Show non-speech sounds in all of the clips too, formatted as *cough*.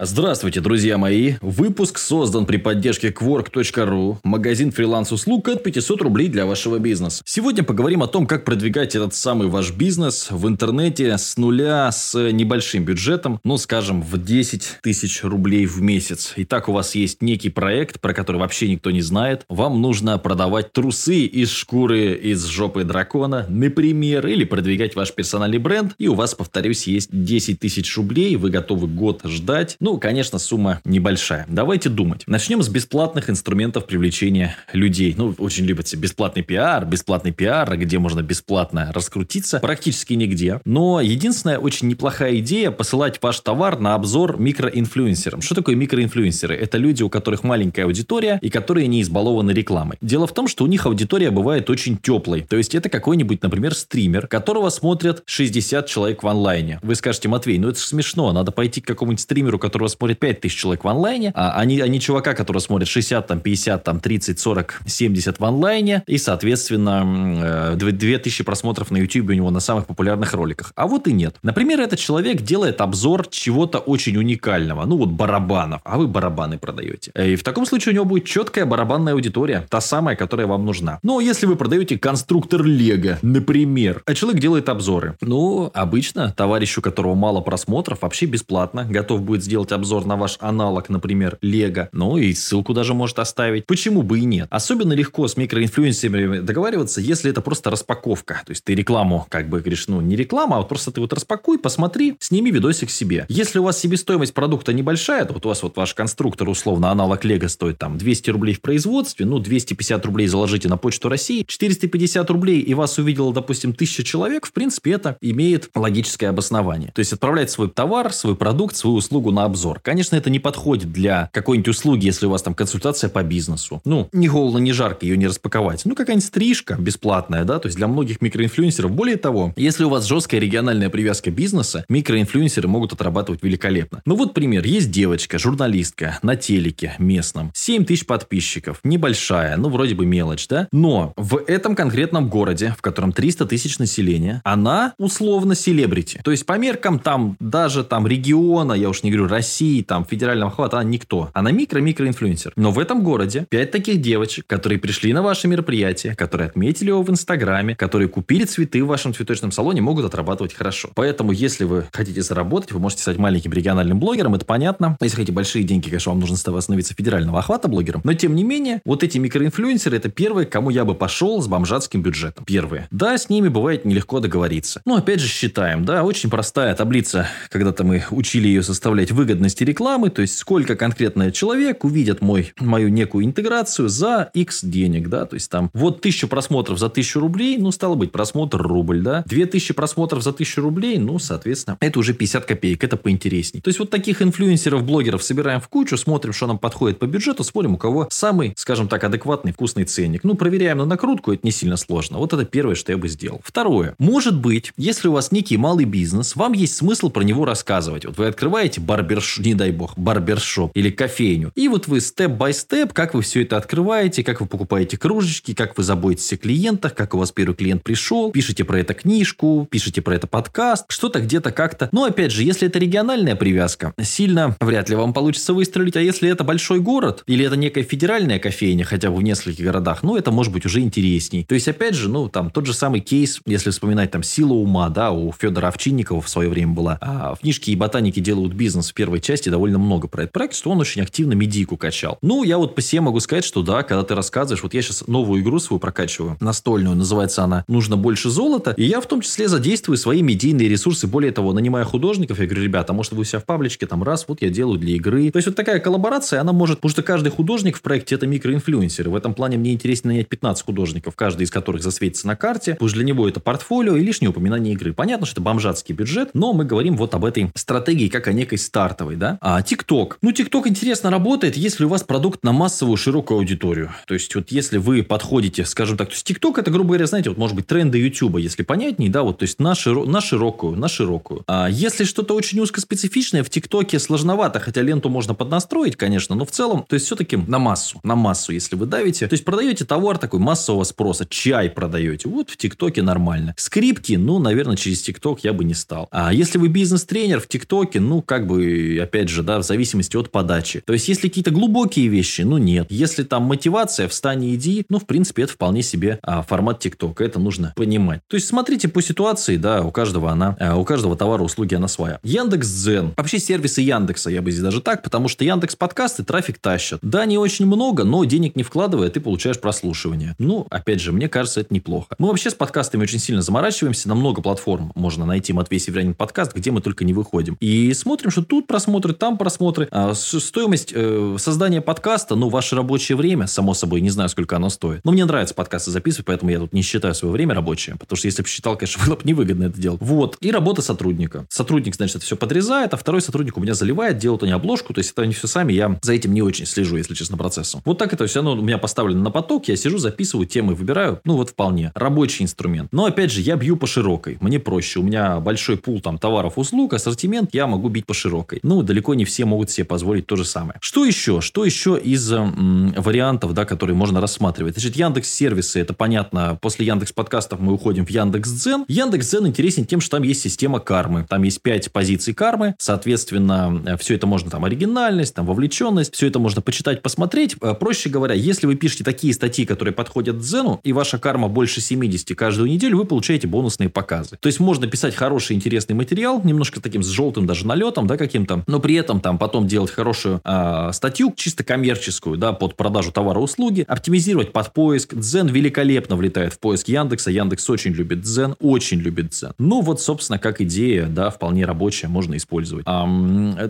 Здравствуйте, друзья мои! Выпуск создан при поддержке Quark.ru, магазин фриланс-услуг от 500 рублей для вашего бизнеса. Сегодня поговорим о том, как продвигать этот самый ваш бизнес в интернете с нуля, с небольшим бюджетом, ну, скажем, в 10 тысяч рублей в месяц. Итак, у вас есть некий проект, про который вообще никто не знает. Вам нужно продавать трусы из шкуры из жопы дракона, например, или продвигать ваш персональный бренд, и у вас, повторюсь, есть 10 тысяч рублей, вы готовы год ждать, ну, конечно, сумма небольшая. Давайте думать. Начнем с бесплатных инструментов привлечения людей. Ну, очень любят бесплатный пиар, бесплатный пиар, где можно бесплатно раскрутиться. Практически нигде. Но единственная очень неплохая идея посылать ваш товар на обзор микроинфлюенсерам. Что такое микроинфлюенсеры? Это люди, у которых маленькая аудитория и которые не избалованы рекламой. Дело в том, что у них аудитория бывает очень теплой. То есть это какой-нибудь, например, стример, которого смотрят 60 человек в онлайне. Вы скажете, Матвей, ну это же смешно, надо пойти к какому-нибудь стримеру, который которого смотрит 5 тысяч человек в онлайне, а они, они чувака, который смотрит 60, там, 50, там, 30, 40, 70 в онлайне, и, соответственно, 2000 просмотров на YouTube у него на самых популярных роликах. А вот и нет. Например, этот человек делает обзор чего-то очень уникального, ну вот барабанов, а вы барабаны продаете. И в таком случае у него будет четкая барабанная аудитория, та самая, которая вам нужна. Но если вы продаете конструктор Лего, например, а человек делает обзоры, ну, обычно товарищу, которого мало просмотров, вообще бесплатно готов будет сделать сделать обзор на ваш аналог, например, Лего, ну и ссылку даже может оставить. Почему бы и нет? Особенно легко с микроинфлюенсерами договариваться, если это просто распаковка. То есть ты рекламу, как бы говоришь, ну не реклама, а вот просто ты вот распакуй, посмотри, сними видосик себе. Если у вас себестоимость продукта небольшая, то вот у вас вот ваш конструктор, условно, аналог Лего стоит там 200 рублей в производстве, ну 250 рублей заложите на почту России, 450 рублей и вас увидело, допустим, 1000 человек, в принципе, это имеет логическое обоснование. То есть отправлять свой товар, свой продукт, свою услугу на обзор обзор. Конечно, это не подходит для какой-нибудь услуги, если у вас там консультация по бизнесу. Ну, не холодно, не жарко, ее не распаковать. Ну, какая-нибудь стрижка бесплатная, да, то есть для многих микроинфлюенсеров. Более того, если у вас жесткая региональная привязка бизнеса, микроинфлюенсеры могут отрабатывать великолепно. Ну, вот пример. Есть девочка, журналистка на телеке местном. 7 тысяч подписчиков. Небольшая, ну, вроде бы мелочь, да? Но в этом конкретном городе, в котором 300 тысяч населения, она условно селебрити. То есть по меркам там даже там региона, я уж не говорю России, там, федерального охвата, она никто. Она микро-микроинфлюенсер. Но в этом городе пять таких девочек, которые пришли на ваше мероприятие, которые отметили его в Инстаграме, которые купили цветы в вашем цветочном салоне, могут отрабатывать хорошо. Поэтому, если вы хотите заработать, вы можете стать маленьким региональным блогером, это понятно. Если хотите большие деньги, конечно, вам нужно становиться федерального охвата блогером. Но, тем не менее, вот эти микроинфлюенсеры, это первые, кому я бы пошел с бомжатским бюджетом. Первые. Да, с ними бывает нелегко договориться. Но, опять же, считаем, да, очень простая таблица, когда-то мы учили ее составлять выгодно выгодности рекламы, то есть сколько конкретно человек увидят мой, мою некую интеграцию за X денег, да, то есть там вот тысячу просмотров за тысячу рублей, ну, стало быть, просмотр рубль, да, две тысячи просмотров за тысячу рублей, ну, соответственно, это уже 50 копеек, это поинтересней. То есть вот таких инфлюенсеров, блогеров собираем в кучу, смотрим, что нам подходит по бюджету, смотрим, у кого самый, скажем так, адекватный, вкусный ценник. Ну, проверяем на накрутку, это не сильно сложно. Вот это первое, что я бы сделал. Второе. Может быть, если у вас некий малый бизнес, вам есть смысл про него рассказывать. Вот вы открываете барбершоп, не дай бог, барбершоп или кофейню. И вот вы степ-бай-степ, как вы все это открываете, как вы покупаете кружечки, как вы заботитесь о клиентах, как у вас первый клиент пришел, пишите про это книжку, пишите про это подкаст, что-то где-то как-то. Но опять же, если это региональная привязка, сильно вряд ли вам получится выстрелить. А если это большой город или это некая федеральная кофейня, хотя бы в нескольких городах, ну, это может быть уже интересней. То есть, опять же, ну, там тот же самый кейс, если вспоминать там «Сила ума», да, у Федора Овчинникова в свое время была. А в книжке и ботаники делают бизнес в первой первой части довольно много про этот проект, что он очень активно медийку качал. Ну, я вот по себе могу сказать, что да, когда ты рассказываешь, вот я сейчас новую игру свою прокачиваю, настольную, называется она «Нужно больше золота», и я в том числе задействую свои медийные ресурсы, более того, нанимая художников, я говорю, ребята, а может вы у себя в пабличке, там раз, вот я делаю для игры. То есть вот такая коллаборация, она может, потому что каждый художник в проекте это микроинфлюенсер. В этом плане мне интереснее нанять 15 художников, каждый из которых засветится на карте, пусть для него это портфолио и лишнее упоминание игры. Понятно, что это бомжатский бюджет, но мы говорим вот об этой стратегии как о некой стартовой да? А TikTok. Ну, TikTok интересно работает, если у вас продукт на массовую широкую аудиторию. То есть, вот если вы подходите, скажем так, то есть, TikTok это, грубо говоря, знаете, вот может быть тренды YouTube, если понятнее, да, вот, то есть, на, широ... на широкую, на широкую. А если что-то очень узкоспецифичное, в ТикТоке сложновато, хотя ленту можно поднастроить, конечно, но в целом, то есть, все-таки на массу, на массу, если вы давите. То есть, продаете товар такой массового спроса, чай продаете, вот в ТикТоке нормально. Скрипки, ну, наверное, через ТикТок я бы не стал. А если вы бизнес-тренер в ТикТоке, ну, как бы опять же, да, в зависимости от подачи. То есть, если какие-то глубокие вещи, ну нет. Если там мотивация, встань и иди, ну, в принципе, это вполне себе а, формат ТикТока. Это нужно понимать. То есть, смотрите по ситуации, да, у каждого она, а, у каждого товара, услуги она своя. Яндекс Дзен. Вообще сервисы Яндекса, я бы здесь даже так, потому что Яндекс подкасты трафик тащат. Да, не очень много, но денег не вкладывая, ты получаешь прослушивание. Ну, опять же, мне кажется, это неплохо. Мы вообще с подкастами очень сильно заморачиваемся. На много платформ можно найти Матвей Северянин подкаст, где мы только не выходим. И смотрим, что тут просмотры, там просмотры. А стоимость э, создания подкаста, ну, ваше рабочее время, само собой, не знаю, сколько оно стоит. Но мне нравится подкасты записывать, поэтому я тут не считаю свое время рабочее. Потому что если бы считал, конечно, *laughs* было бы невыгодно это делать. Вот. И работа сотрудника. Сотрудник, значит, это все подрезает, а второй сотрудник у меня заливает, делает они обложку. То есть это они все сами. Я за этим не очень слежу, если честно, процессом. Вот так это все равно у меня поставлено на поток. Я сижу, записываю темы, выбираю. Ну, вот вполне. Рабочий инструмент. Но, опять же, я бью по широкой. Мне проще. У меня большой пул там товаров, услуг, ассортимент. Я могу бить по широкой. Ну, далеко не все могут себе позволить то же самое. Что еще? Что еще из м, вариантов, да, которые можно рассматривать? Значит, Яндекс сервисы, это понятно. После Яндекс подкастов мы уходим в Яндекс Дзен. Яндекс Дзен интересен тем, что там есть система кармы. Там есть 5 позиций кармы. Соответственно, э, все это можно там оригинальность, там вовлеченность. Все это можно почитать, посмотреть. Э, проще говоря, если вы пишете такие статьи, которые подходят Дзену, и ваша карма больше 70 каждую неделю, вы получаете бонусные показы. То есть можно писать хороший, интересный материал, немножко таким с желтым даже налетом, да, каким-то, но при этом там потом делать хорошую э, статью, чисто коммерческую, да, под продажу товара услуги, оптимизировать под поиск. Дзен великолепно влетает в поиск Яндекса. Яндекс очень любит Дзен, очень любит Дзен. Ну, вот, собственно, как идея, да, вполне рабочая, можно использовать.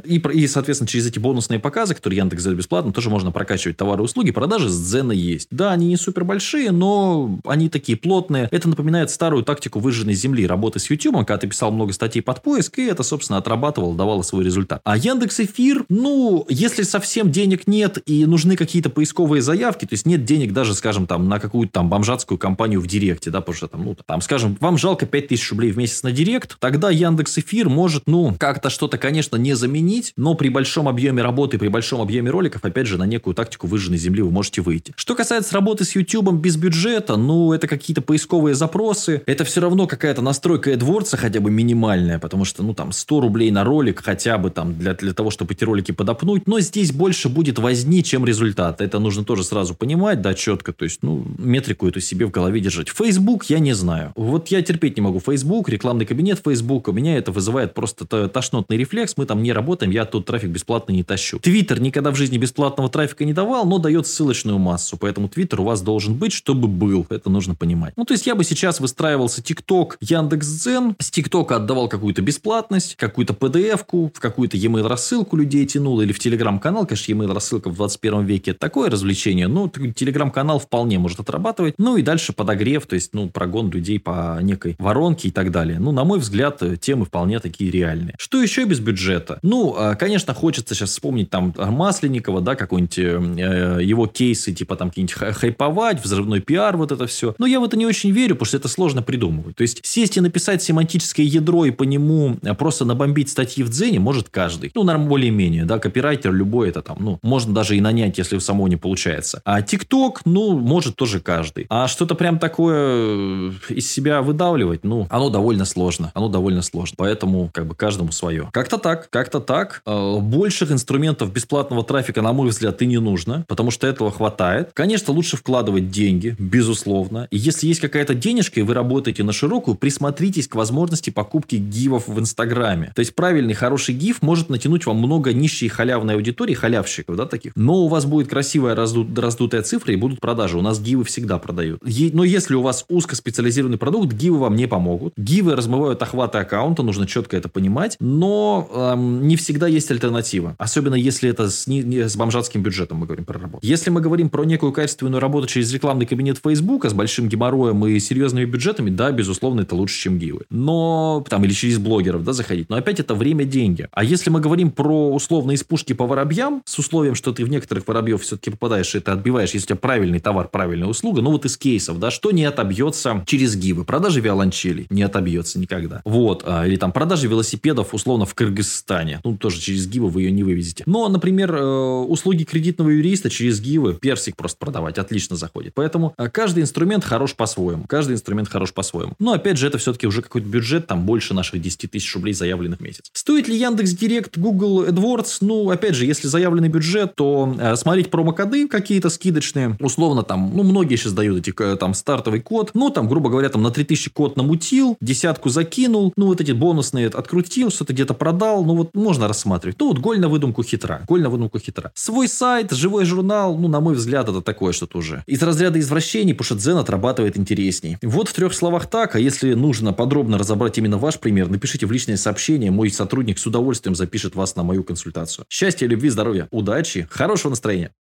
И, и, соответственно, через эти бонусные показы, которые Яндекс дает бесплатно, тоже можно прокачивать товары и услуги. Продажи с Дзена есть. Да, они не супер большие, но они такие плотные. Это напоминает старую тактику выжженной земли работы с YouTube, когда ты писал много статей под поиск, и это, собственно, отрабатывало, давало свой результат. А Яндекс Эфир, ну, если совсем денег нет и нужны какие-то поисковые заявки, то есть нет денег даже, скажем, там, на какую-то там бомжатскую компанию в Директе, да, потому что там, ну, там, скажем, вам жалко 5000 рублей в месяц на Директ, тогда Яндекс Эфир может, ну, как-то что-то, конечно, не заменить, но при большом объеме работы, при большом объеме роликов, опять же, на некую тактику выжженной земли вы можете выйти. Что касается работы с YouTube без бюджета, ну, это какие-то поисковые запросы, это все равно какая-то настройка AdWords хотя бы минимальная, потому что, ну, там, 100 рублей на ролик хотя бы там для, для того, чтобы эти ролики подопнуть, но здесь больше будет возни, чем результат. Это нужно тоже сразу понимать, да, четко, то есть, ну, метрику эту себе в голове держать. Facebook я не знаю. Вот я терпеть не могу Facebook, рекламный кабинет Facebook, у меня это вызывает просто тошнотный рефлекс, мы там не работаем, я тут трафик бесплатно не тащу. Твиттер никогда в жизни бесплатного трафика не давал, но дает ссылочную массу, поэтому Твиттер у вас должен быть, чтобы был. Это нужно понимать. Ну, то есть, я бы сейчас выстраивался ТикТок, Яндекс.Дзен, с ТикТока отдавал какую-то бесплатность, какую-то PDF-ку, в какую-то e-mail рассылку людей тянул, или в Телеграм-канал, конечно, e-mail рассылка в 21 веке, это такое развлечение, но Телеграм-канал вполне может отрабатывать. Ну, и дальше подогрев, то есть, ну, прогон людей по некой воронке и так далее. Ну, на мой взгляд, темы вполне такие реальные. Что еще без бюджета? Ну, а, конечно, хочется сейчас вспомнить там Масленникова, да, какой-нибудь э, его кейсы, типа там какие-нибудь хайповать, взрывной пиар, вот это все. Но я в это не очень верю, потому что это сложно придумывать. То есть, сесть и написать семантическое ядро и по нему э, просто набомбить статьи в Дзене может каждый. Ну, наверное, более-менее, да, копирайтер любой это там, ну, можно даже и нанять, если у самого не получается. А ТикТок, ну, может тоже каждый. А что-то прям такое э, из себя выдавливать, ну, оно довольно сложно. Оно довольно сложно. Поэтому, как бы, каждому свое. Как-то так, как-то так. Э, больших инструментов бесплатного трафика, на мой взгляд, и не нужно, потому что этого хватает. Конечно, лучше вкладывать деньги, безусловно. И если есть какая-то денежка, и вы работаете на широкую, присмотритесь к возможности покупки гивов в Инстаграме. То есть, правильный, хороший гиф может натянуть вам много нищей халявной аудитории, халявщиков, да, таких. Но у вас будет красивая разду- раздутая цифра, и будут продажи. У нас гивы всегда продают. Е- но если у вас узкоспециализированный продукт, гивы вам не помогут. Гивы размывают охваты аккаунта, нужно четко это понимать. Но эм, не всегда есть альтернатива. Особенно если это с, не, не, с бомжатским бюджетом мы говорим про работу. Если мы говорим про некую качественную работу через рекламный кабинет Фейсбука с большим геморроем и серьезными бюджетами, да, безусловно, это лучше, чем гивы. Но, там, или через блогеров, да, заходить. Но опять это время, деньги. А если мы говорим про условно из пушки по воробьям, с условием, что ты в некоторых воробьев все-таки попадаешь, и это отбиваешь, если у тебя правильный товар, правильная услуга, ну вот из кейсов, да, что не отобьется через гивы. Продажи виолончелей не отобьется никогда. Вот. А, или там продажи велосипедов условно в Кыргызстане. Ну, тоже через гивы вы ее не вывезете. Но, например, э, услуги кредитного юриста через гивы, персик просто продавать отлично заходит. Поэтому э, каждый инструмент хорош по-своему. Каждый инструмент хорош по-своему. Но, опять же, это все-таки уже какой-то бюджет, там больше наших 10 тысяч рублей заявленных в месяц. Стоит ли Яндекс Директ, Google AdWords, ну, опять же, если заявленный бюджет, то э, смотреть промокоды какие-то скидочные, условно там, ну, многие сейчас дают эти, э, там, стартовый код, ну, там, грубо говоря, там, на 3000 код намутил, десятку закинул, ну, вот эти бонусные открутил, что-то где-то продал, ну, вот можно рассматривать. Ну, вот голь на выдумку хитра, голь на выдумку хитра. Свой сайт, живой журнал, ну, на мой взгляд, это такое что-то уже. Из разряда извращений, потому что Дзен отрабатывает интересней. Вот в трех словах так, а если нужно подробно разобрать именно ваш пример, напишите в личное сообщение, мой сотрудник с удовольствием запишет вас на мою консультацию. Счастья, любви, здоровья, удачи, хорошего настроения.